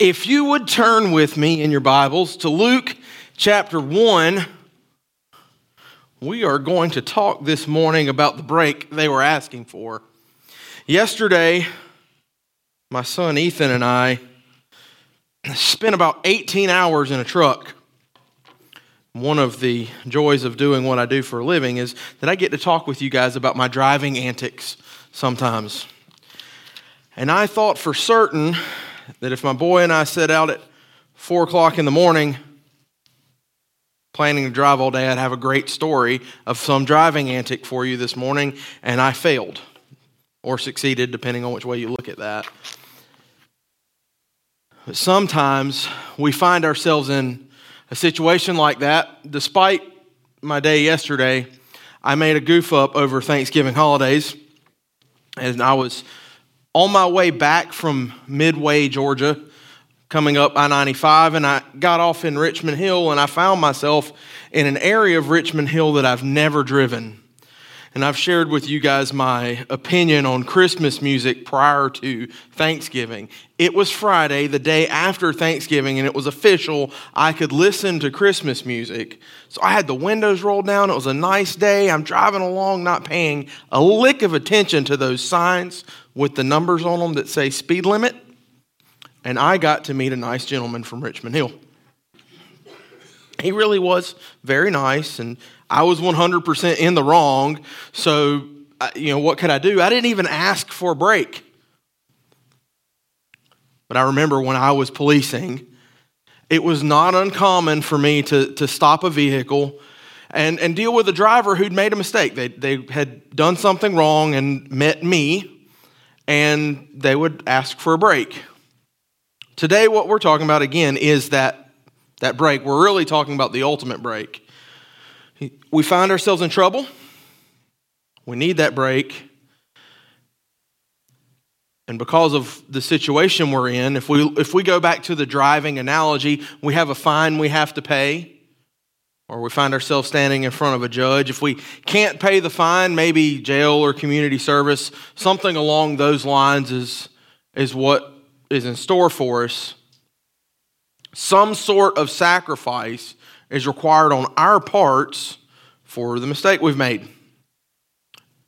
If you would turn with me in your Bibles to Luke chapter 1, we are going to talk this morning about the break they were asking for. Yesterday, my son Ethan and I spent about 18 hours in a truck. One of the joys of doing what I do for a living is that I get to talk with you guys about my driving antics sometimes. And I thought for certain that if my boy and I set out at four o'clock in the morning, planning to drive all day, I'd have a great story of some driving antic for you this morning, and I failed or succeeded, depending on which way you look at that. But sometimes we find ourselves in a situation like that. Despite my day yesterday, I made a goof up over Thanksgiving holidays, and I was on my way back from Midway, Georgia, coming up I 95, and I got off in Richmond Hill, and I found myself in an area of Richmond Hill that I've never driven. And I've shared with you guys my opinion on Christmas music prior to Thanksgiving. It was Friday, the day after Thanksgiving, and it was official. I could listen to Christmas music. So I had the windows rolled down. It was a nice day. I'm driving along, not paying a lick of attention to those signs with the numbers on them that say speed limit. And I got to meet a nice gentleman from Richmond Hill. He really was very nice, and I was 100% in the wrong. So, you know, what could I do? I didn't even ask for a break. But I remember when I was policing, it was not uncommon for me to, to stop a vehicle and, and deal with a driver who'd made a mistake. They, they had done something wrong and met me, and they would ask for a break. Today, what we're talking about again is that, that break. We're really talking about the ultimate break. We find ourselves in trouble. We need that break. And because of the situation we're in, if we, if we go back to the driving analogy, we have a fine we have to pay, or we find ourselves standing in front of a judge. If we can't pay the fine, maybe jail or community service, something along those lines is, is what is in store for us. Some sort of sacrifice is required on our parts for the mistake we've made.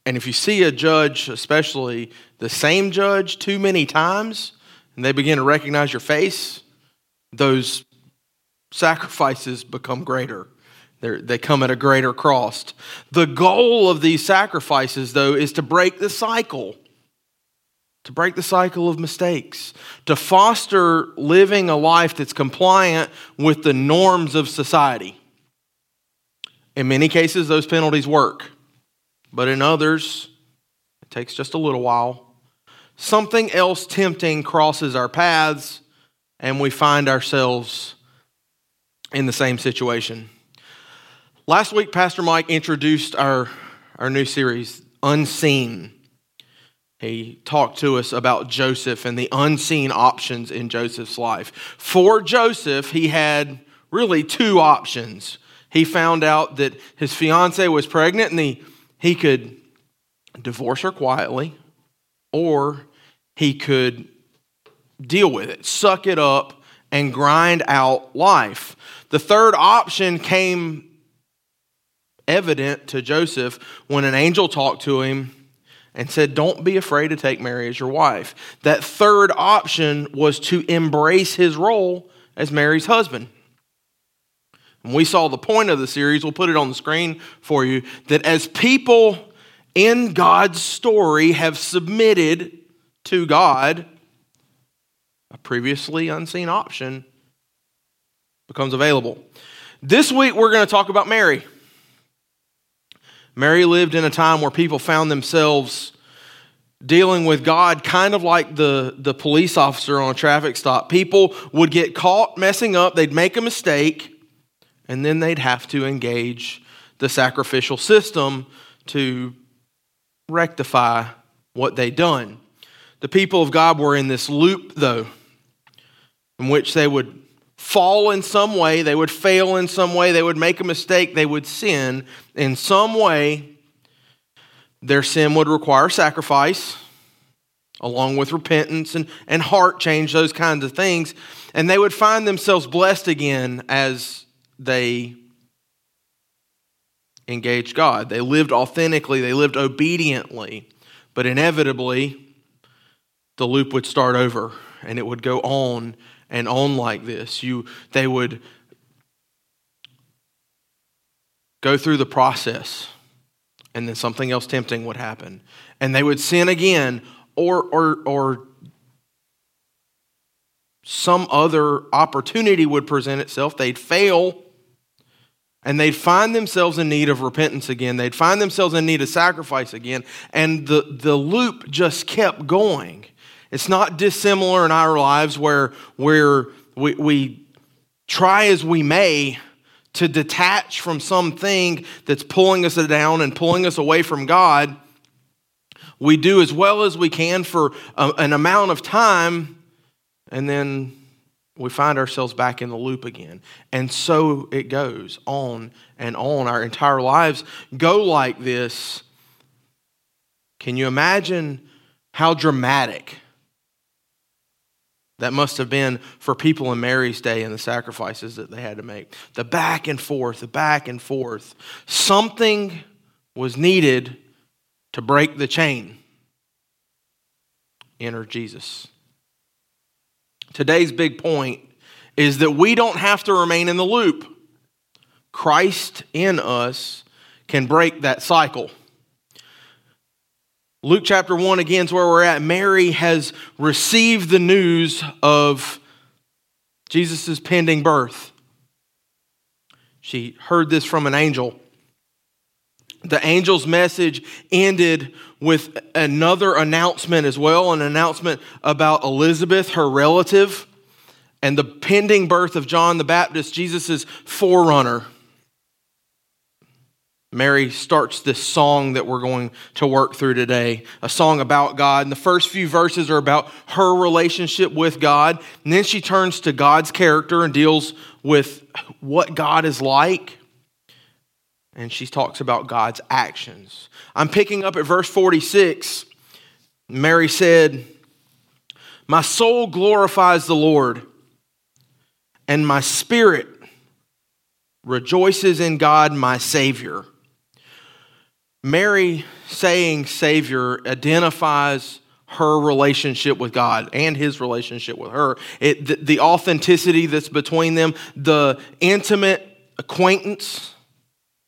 And if you see a judge, especially the same judge, too many times, and they begin to recognize your face, those sacrifices become greater. They're, they come at a greater cost. The goal of these sacrifices, though, is to break the cycle, to break the cycle of mistakes, to foster living a life that's compliant with the norms of society. In many cases, those penalties work, but in others, it takes just a little while. Something else tempting crosses our paths, and we find ourselves in the same situation. Last week, Pastor Mike introduced our, our new series, Unseen. He talked to us about Joseph and the unseen options in Joseph's life. For Joseph, he had really two options he found out that his fiancee was pregnant and he, he could divorce her quietly or he could deal with it, suck it up, and grind out life. The third option came evident to Joseph when an angel talked to him and said, Don't be afraid to take Mary as your wife. That third option was to embrace his role as Mary's husband. And we saw the point of the series, we'll put it on the screen for you, that as people in God's story have submitted to God, a previously unseen option becomes available. This week we're going to talk about Mary. Mary lived in a time where people found themselves dealing with God kind of like the, the police officer on a traffic stop. People would get caught messing up, they'd make a mistake, and then they'd have to engage the sacrificial system to rectify what they'd done. The people of God were in this loop, though, in which they would fall in some way, they would fail in some way, they would make a mistake, they would sin in some way. Their sin would require sacrifice, along with repentance and, and heart change, those kinds of things. And they would find themselves blessed again as they engaged God. They lived authentically, they lived obediently, but inevitably, the loop would start over and it would go on and on like this. You, they would go through the process and then something else tempting would happen. And they would sin again or, or, or some other opportunity would present itself. They'd fail and they'd find themselves in need of repentance again. They'd find themselves in need of sacrifice again. And the, the loop just kept going. It's not dissimilar in our lives where, where we, we try as we may to detach from something that's pulling us down and pulling us away from God. We do as well as we can for a, an amount of time, and then we find ourselves back in the loop again. And so it goes on and on. Our entire lives go like this. Can you imagine how dramatic that must have been for people in Mary's day and the sacrifices that they had to make? The back and forth, the back and forth. Something was needed to break the chain. Enter Jesus. Today's big point is that we don't have to remain in the loop. Christ in us can break that cycle. Luke chapter 1 again is where we're at. Mary has received the news of Jesus' pending birth. She heard this from an angel. The angel's message ended with another announcement as well an announcement about Elizabeth, her relative, and the pending birth of John the Baptist, Jesus' forerunner. Mary starts this song that we're going to work through today, a song about God. And the first few verses are about her relationship with God. And then she turns to God's character and deals with what God is like and she talks about God's actions. I'm picking up at verse 46. Mary said, My soul glorifies the Lord, and my spirit rejoices in God, my Savior. Mary saying Savior identifies her relationship with God and his relationship with her. It, the, the authenticity that's between them, the intimate acquaintance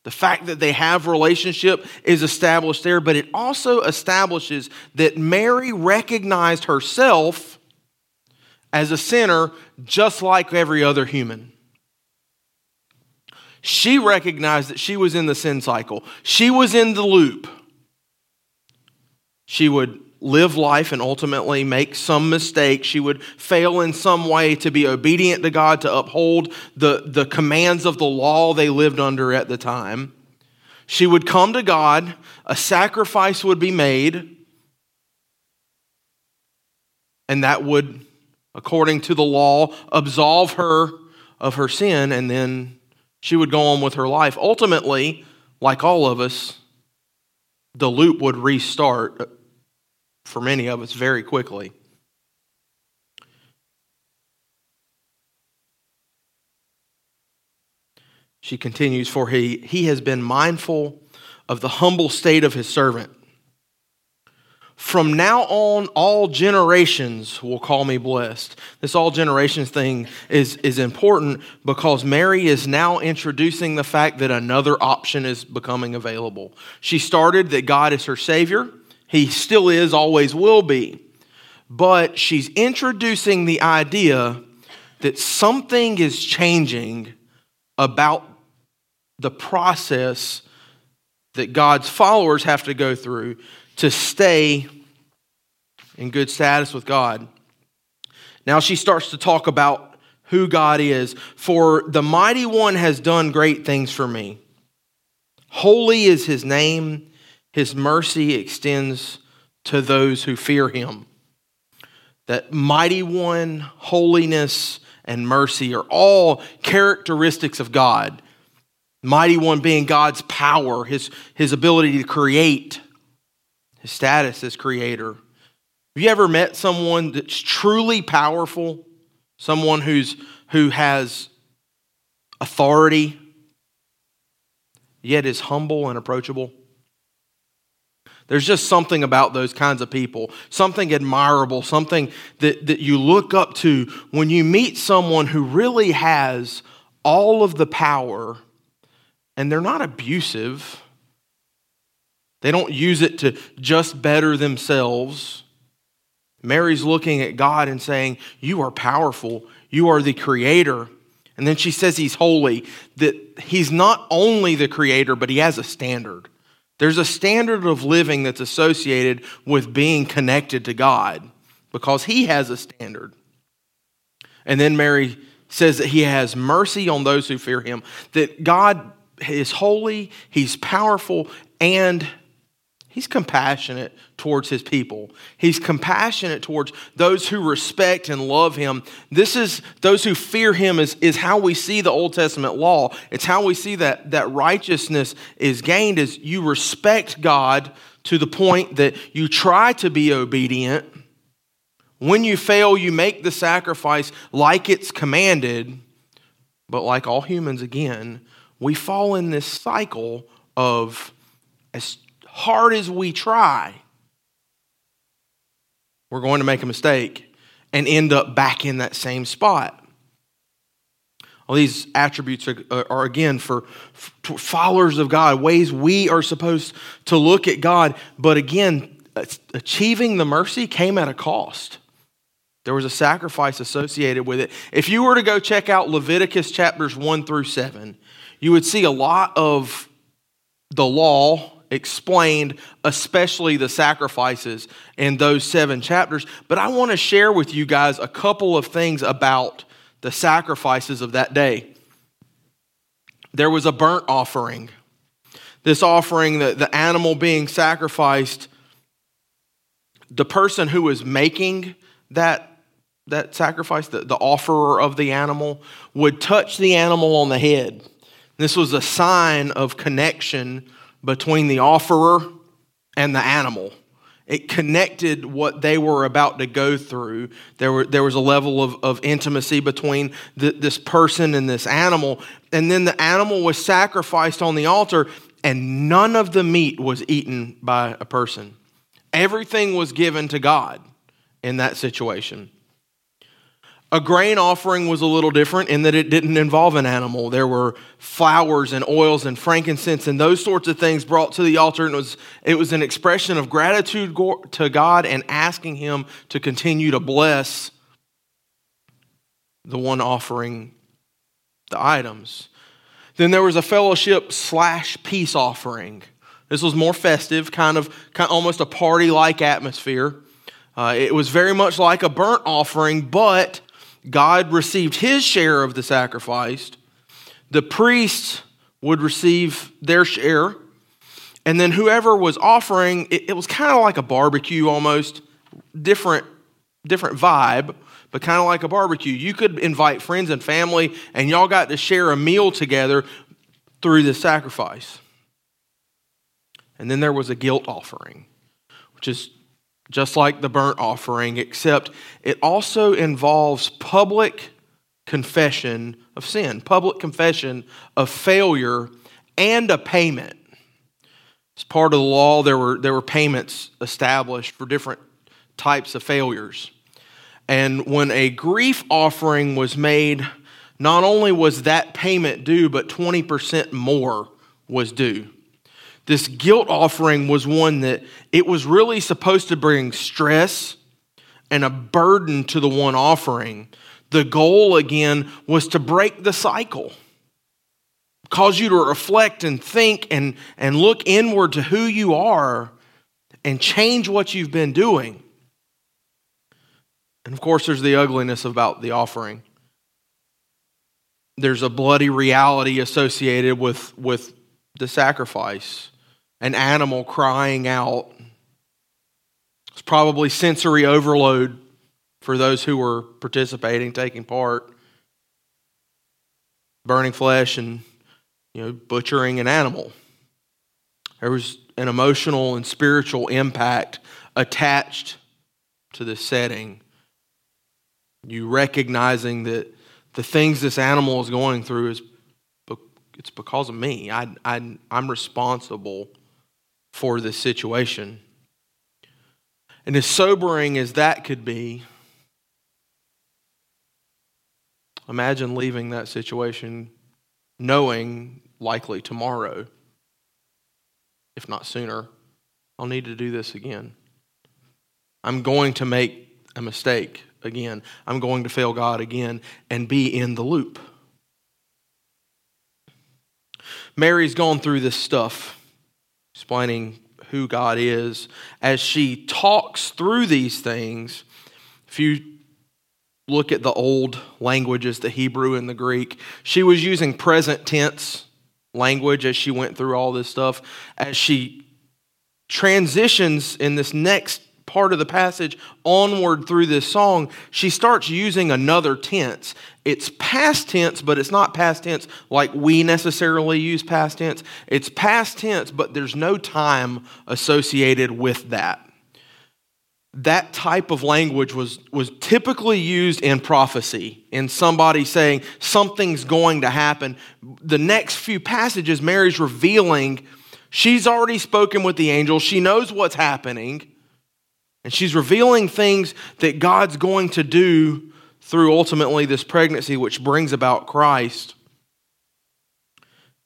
the fact that they have relationship is established there, but it also establishes that Mary recognized herself as a sinner just like every other human. She recognized that she was in the sin cycle. She was in the loop. She would live life and ultimately make some mistake. She would fail in some way to be obedient to God, to uphold the, the commands of the law they lived under at the time. She would come to God, a sacrifice would be made, and that would, according to the law, absolve her of her sin, and then she would go on with her life. Ultimately, like all of us, the loop would restart for many of us very quickly. She continues, For he, he has been mindful of the humble state of his servant. From now on, all generations will call me blessed. This all generations thing is, is important because Mary is now introducing the fact that another option is becoming available. She started that God is her Savior. He still is, always will be. But she's introducing the idea that something is changing about the process that God's followers have to go through to stay in good status with God. Now she starts to talk about who God is. For the mighty one has done great things for me. Holy is his name his mercy extends to those who fear him. That mighty one, holiness, and mercy are all characteristics of God. Mighty one being God's power, his, his ability to create, status as creator. Have you ever met someone that's truly powerful? Someone who's who has authority, yet is humble and approachable? There's just something about those kinds of people, something admirable, something that, that you look up to when you meet someone who really has all of the power and they're not abusive. They don't use it to just better themselves. Mary's looking at God and saying, You are powerful. You are the creator. And then she says he's holy, that he's not only the creator, but he has a standard. There's a standard of living that's associated with being connected to God because he has a standard. And then Mary says that he has mercy on those who fear him, that God is holy, he's powerful, and He's compassionate towards his people. He's compassionate towards those who respect and love him. This is those who fear him is, is how we see the Old Testament law. It's how we see that, that righteousness is gained is you respect God to the point that you try to be obedient. When you fail, you make the sacrifice like it's commanded. But like all humans, again, we fall in this cycle of as hard as we try, we're going to make a mistake and end up back in that same spot. All these attributes are, are, again for, for followers of God, ways we are supposed to look at God. But again, achieving the mercy came at a cost. There was a sacrifice associated with it. If you were to go check out Leviticus chapters 1 through 7, you would see a lot of the law explained, especially the sacrifices in those seven chapters. But I want to share with you guys a couple of things about the sacrifices of that day. There was a burnt offering. This offering, the, the animal being sacrificed, the person who was making that, that sacrifice, the, the offerer of the animal, would touch the animal on the head. This was a sign of connection between the offerer and the animal. It connected what they were about to go through. There, were, there was a level of, of intimacy between the, this person and this animal. And then the animal was sacrificed on the altar, and none of the meat was eaten by a person. Everything was given to God in that situation. A grain offering was a little different in that it didn't involve an animal. There were flowers and oils and frankincense and those sorts of things brought to the altar, and it was, it was an expression of gratitude to God and asking Him to continue to bless the one offering the items. Then there was a fellowship slash peace offering. This was more festive, kind of, kind of almost a party like atmosphere. Uh, it was very much like a burnt offering, but God received his share of the sacrifice, the priests would receive their share, and then whoever was offering, it, it was kind of like a barbecue almost, different, different vibe, but kind of like a barbecue. You could invite friends and family, and y'all got to share a meal together through the sacrifice. And then there was a guilt offering, which is just like the burnt offering, except it also involves public confession of sin, public confession of failure, and a payment. As part of the law, there were, there were payments established for different types of failures. And when a grief offering was made, not only was that payment due, but 20% more was due this guilt offering was one that it was really supposed to bring stress and a burden to the one offering. The goal, again, was to break the cycle, cause you to reflect and think and, and look inward to who you are and change what you've been doing. And of course, there's the ugliness about the offering. There's a bloody reality associated with, with the sacrifice an animal crying out. It's probably sensory overload for those who were participating, taking part. Burning flesh and you know, butchering an animal. There was an emotional and spiritual impact attached to this setting, you recognizing that the things this animal is going through is it's because of me. I, I, I'm responsible for this situation. And as sobering as that could be, imagine leaving that situation knowing likely tomorrow, if not sooner, I'll need to do this again. I'm going to make a mistake again. I'm going to fail God again and be in the loop. Mary's gone through this stuff, explaining who God is. As she talks through these things, if you look at the old languages, the Hebrew and the Greek, she was using present tense language as she went through all this stuff. As she transitions in this next part of the passage onward through this song, she starts using another tense. It's past tense, but it's not past tense like we necessarily use past tense. It's past tense, but there's no time associated with that. That type of language was, was typically used in prophecy, in somebody saying something's going to happen. The next few passages, Mary's revealing she's already spoken with the angel, she knows what's happening and she's revealing things that God's going to do through ultimately this pregnancy, which brings about Christ.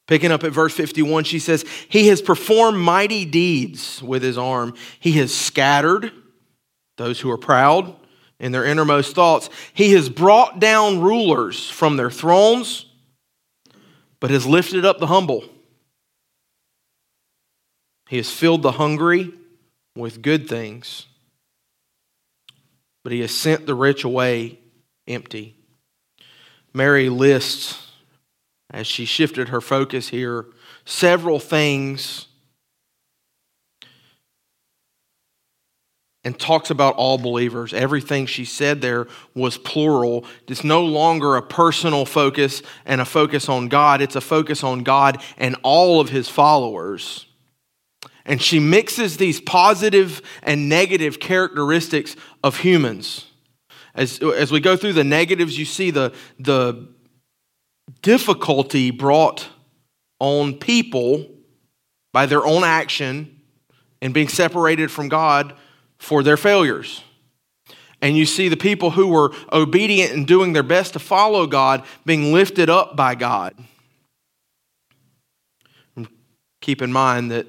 Picking up at verse 51, she says, He has performed mighty deeds with his arm. He has scattered those who are proud in their innermost thoughts. He has brought down rulers from their thrones, but has lifted up the humble. He has filled the hungry with good things but he has sent the rich away empty. Mary lists, as she shifted her focus here, several things and talks about all believers. Everything she said there was plural. It's no longer a personal focus and a focus on God, it's a focus on God and all of his followers. And she mixes these positive and negative characteristics of humans. As, as we go through the negatives, you see the, the difficulty brought on people by their own action and being separated from God for their failures. And you see the people who were obedient and doing their best to follow God being lifted up by God. Keep in mind that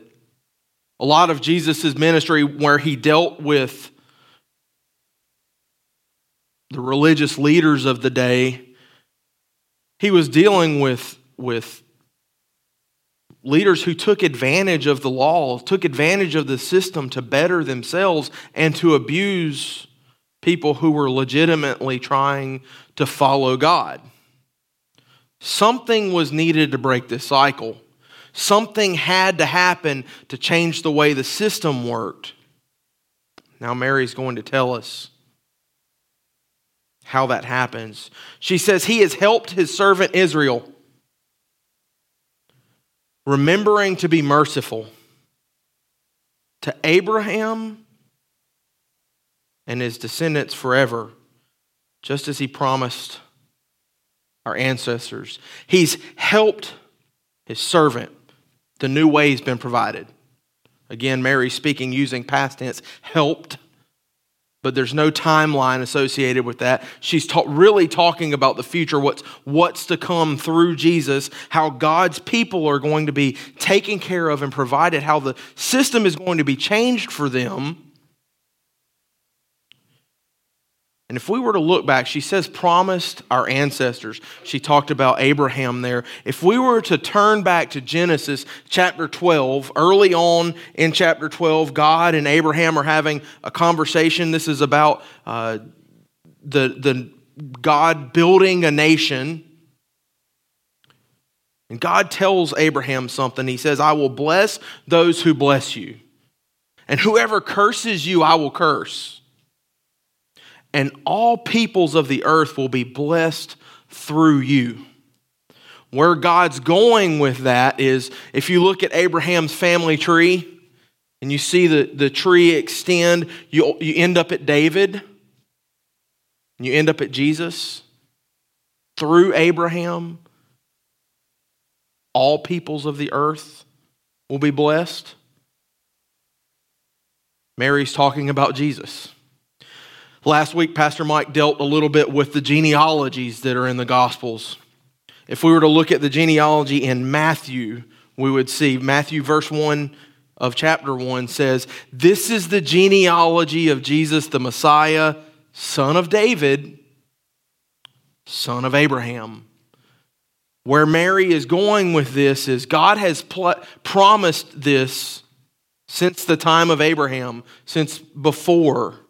a lot of Jesus' ministry where he dealt with the religious leaders of the day, he was dealing with, with leaders who took advantage of the law, took advantage of the system to better themselves and to abuse people who were legitimately trying to follow God. Something was needed to break this cycle. Something had to happen to change the way the system worked. Now, Mary's going to tell us how that happens. She says, He has helped His servant Israel, remembering to be merciful to Abraham and his descendants forever, just as He promised our ancestors. He's helped His servant the new way has been provided. Again, Mary speaking using past tense, helped, but there's no timeline associated with that. She's ta- really talking about the future, what's, what's to come through Jesus, how God's people are going to be taken care of and provided, how the system is going to be changed for them And if we were to look back, she says promised our ancestors. She talked about Abraham there. If we were to turn back to Genesis chapter 12, early on in chapter 12, God and Abraham are having a conversation. This is about uh, the, the God building a nation. And God tells Abraham something. He says, I will bless those who bless you. And whoever curses you, I will curse and all peoples of the earth will be blessed through you. Where God's going with that is if you look at Abraham's family tree, and you see the, the tree extend, you, you end up at David, you end up at Jesus. Through Abraham, all peoples of the earth will be blessed. Mary's talking about Jesus. Last week, Pastor Mike dealt a little bit with the genealogies that are in the Gospels. If we were to look at the genealogy in Matthew, we would see Matthew, verse 1 of chapter 1 says, This is the genealogy of Jesus, the Messiah, son of David, son of Abraham. Where Mary is going with this is God has pl- promised this since the time of Abraham, since before.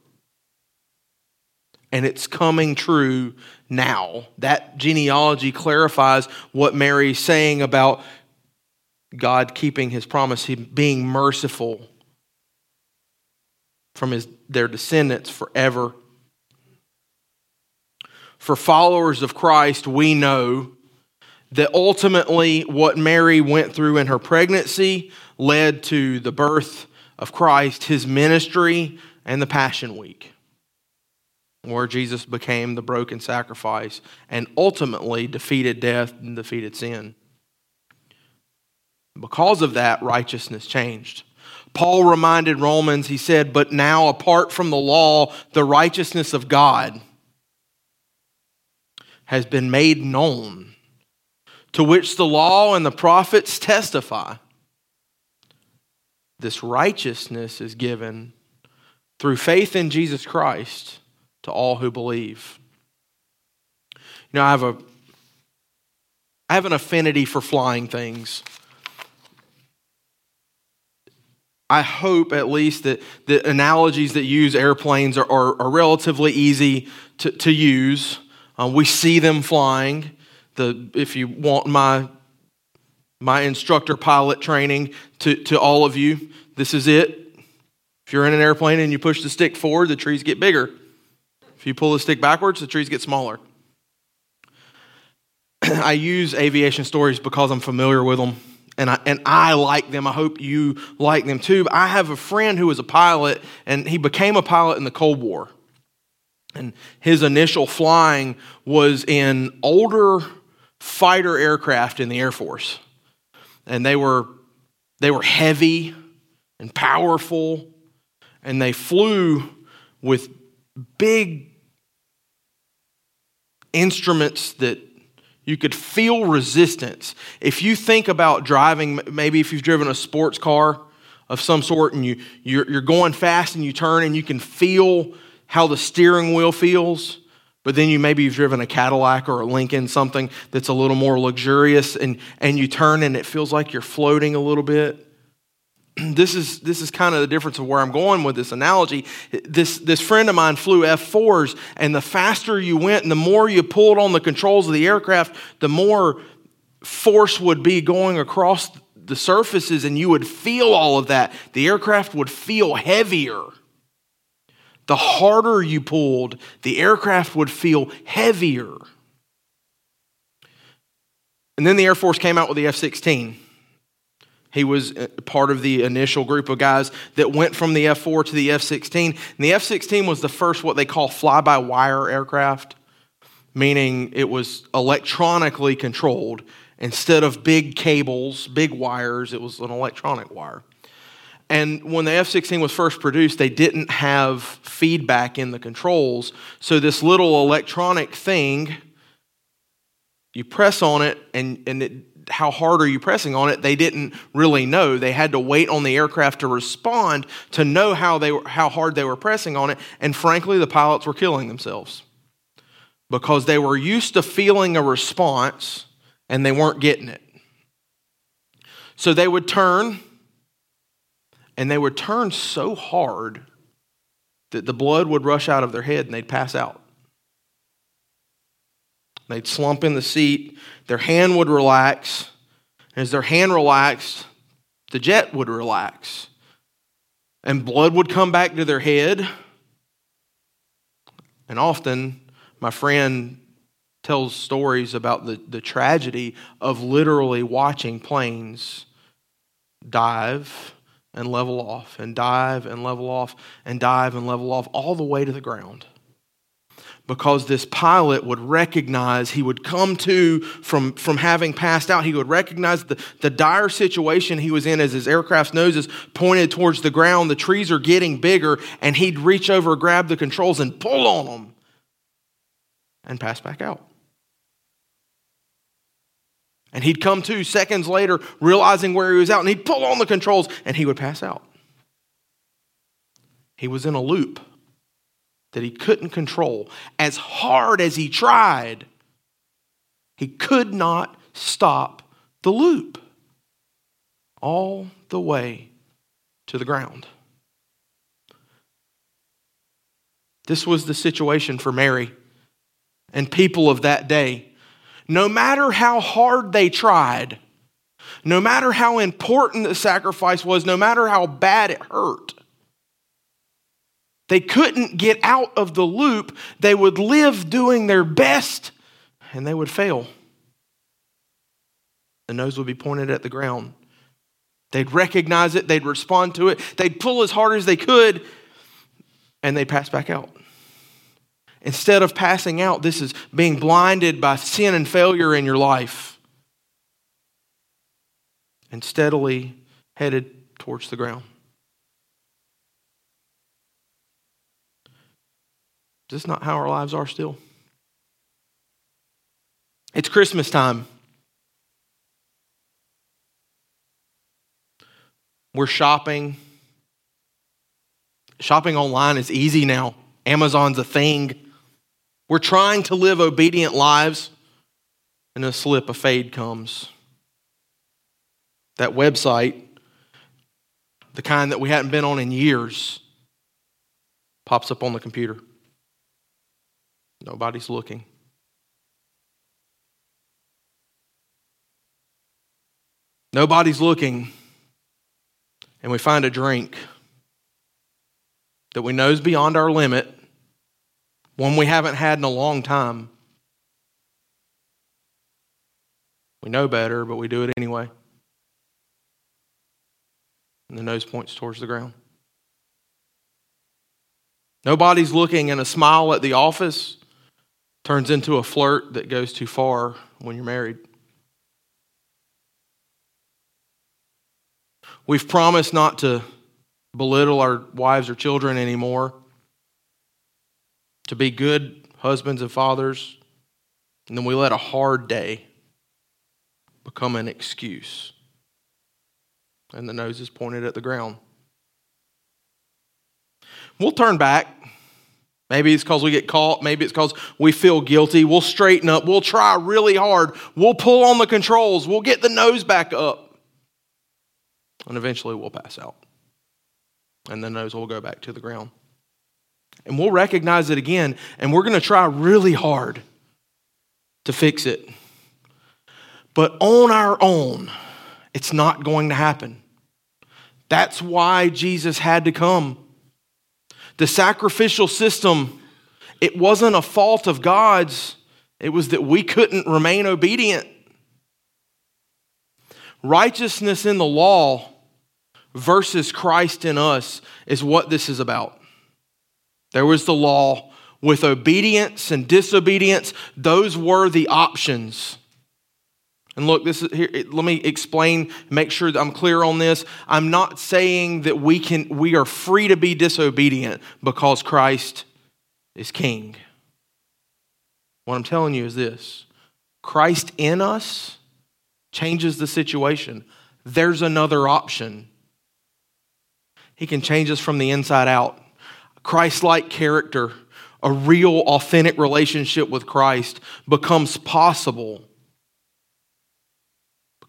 And it's coming true now. That genealogy clarifies what Mary's saying about God keeping his promise, being merciful from his, their descendants forever. For followers of Christ, we know that ultimately what Mary went through in her pregnancy led to the birth of Christ, his ministry, and the Passion Week, where Jesus became the broken sacrifice and ultimately defeated death and defeated sin. Because of that, righteousness changed. Paul reminded Romans, he said, But now, apart from the law, the righteousness of God has been made known to which the law and the prophets testify. This righteousness is given through faith in Jesus Christ to all who believe. You know, I have a I have an affinity for flying things. I hope at least that the analogies that use airplanes are, are, are relatively easy to, to use. Um, we see them flying the if you want my my instructor pilot training to, to all of you, this is it. If you're in an airplane and you push the stick forward, the trees get bigger. If you pull the stick backwards, the trees get smaller. I use aviation stories because I'm familiar with them and I, and I like them. I hope you like them too. I have a friend who was a pilot and he became a pilot in the Cold War. And his initial flying was in older fighter aircraft in the Air Force. And they were, they were heavy and powerful, and they flew with big instruments that you could feel resistance. If you think about driving, maybe if you've driven a sports car of some sort and you, you're, you're going fast and you turn and you can feel how the steering wheel feels but then you maybe you've driven a Cadillac or a Lincoln, something that's a little more luxurious, and, and you turn and it feels like you're floating a little bit. This is, this is kind of the difference of where I'm going with this analogy. This, this friend of mine flew F4s, and the faster you went and the more you pulled on the controls of the aircraft, the more force would be going across the surfaces, and you would feel all of that. The aircraft would feel heavier the harder you pulled, the aircraft would feel heavier. And then the Air Force came out with the F 16. He was uh, part of the initial group of guys that went from the F 4 to the F 16. And the F 16 was the first, what they call fly by wire aircraft, meaning it was electronically controlled. Instead of big cables, big wires, it was an electronic wire. And when the F 16 was first produced, they didn't have feedback in the controls. So, this little electronic thing, you press on it, and, and it, how hard are you pressing on it? They didn't really know. They had to wait on the aircraft to respond to know how, they were, how hard they were pressing on it. And frankly, the pilots were killing themselves because they were used to feeling a response and they weren't getting it. So they would turn and they would turn so hard that the blood would rush out of their head and they'd pass out. They'd slump in the seat, their hand would relax. And as their hand relaxed, the jet would relax. And blood would come back to their head. And often, my friend tells stories about the, the tragedy of literally watching planes dive and level off, and dive and level off, and dive and level off, all the way to the ground. Because this pilot would recognize, he would come to from, from having passed out, he would recognize the, the dire situation he was in as his aircraft's noses pointed towards the ground. The trees are getting bigger, and he'd reach over, grab the controls, and pull on them and pass back out. And he'd come to seconds later, realizing where he was out, and he'd pull on the controls and he would pass out. He was in a loop that he couldn't control. As hard as he tried, he could not stop the loop all the way to the ground. This was the situation for Mary and people of that day no matter how hard they tried, no matter how important the sacrifice was, no matter how bad it hurt, they couldn't get out of the loop. They would live doing their best and they would fail. The nose would be pointed at the ground. They'd recognize it, they'd respond to it, they'd pull as hard as they could, and they'd pass back out. Instead of passing out, this is being blinded by sin and failure in your life and steadily headed towards the ground. Is this not how our lives are still? It's Christmas time. We're shopping. Shopping online is easy now. Amazon's a thing. We're trying to live obedient lives, and a slip, a fade comes. That website, the kind that we hadn't been on in years, pops up on the computer. Nobody's looking. Nobody's looking, and we find a drink that we know is beyond our limit one we haven't had in a long time. We know better, but we do it anyway. And the nose points towards the ground. Nobody's looking, and a smile at the office turns into a flirt that goes too far when you're married. We've promised not to belittle our wives or children anymore to be good husbands and fathers, and then we let a hard day become an excuse. And the nose is pointed at the ground. We'll turn back. Maybe it's because we get caught. Maybe it's because we feel guilty. We'll straighten up. We'll try really hard. We'll pull on the controls. We'll get the nose back up. And eventually we'll pass out. And the nose will go back to the ground. And we'll recognize it again, and we're going to try really hard to fix it. But on our own, it's not going to happen. That's why Jesus had to come. The sacrificial system, it wasn't a fault of God's, it was that we couldn't remain obedient. Righteousness in the law versus Christ in us is what this is about. There was the law with obedience and disobedience. Those were the options. And look, this is here. Let me explain. Make sure that I'm clear on this. I'm not saying that we can. We are free to be disobedient because Christ is King. What I'm telling you is this: Christ in us changes the situation. There's another option. He can change us from the inside out. Christ like character, a real, authentic relationship with Christ becomes possible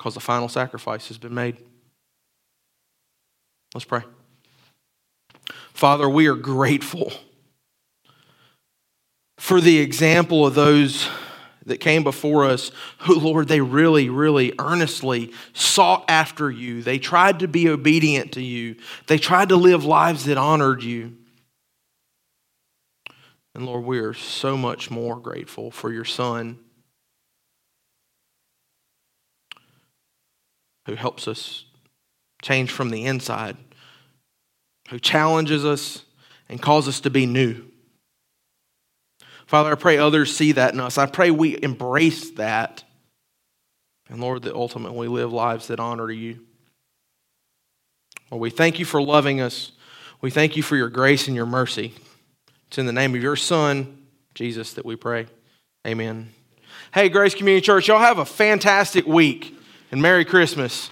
because the final sacrifice has been made. Let's pray. Father, we are grateful for the example of those that came before us who, Lord, they really, really earnestly sought after you. They tried to be obedient to you, they tried to live lives that honored you. And Lord, we are so much more grateful for your Son who helps us change from the inside who challenges us and calls us to be new. Father, I pray others see that in us. I pray we embrace that. And Lord, that ultimately we live lives that honor you. Lord, we thank you for loving us. We thank you for your grace and your mercy. It's in the name of your Son, Jesus, that we pray. Amen. Hey, Grace Community Church, y'all have a fantastic week and Merry Christmas.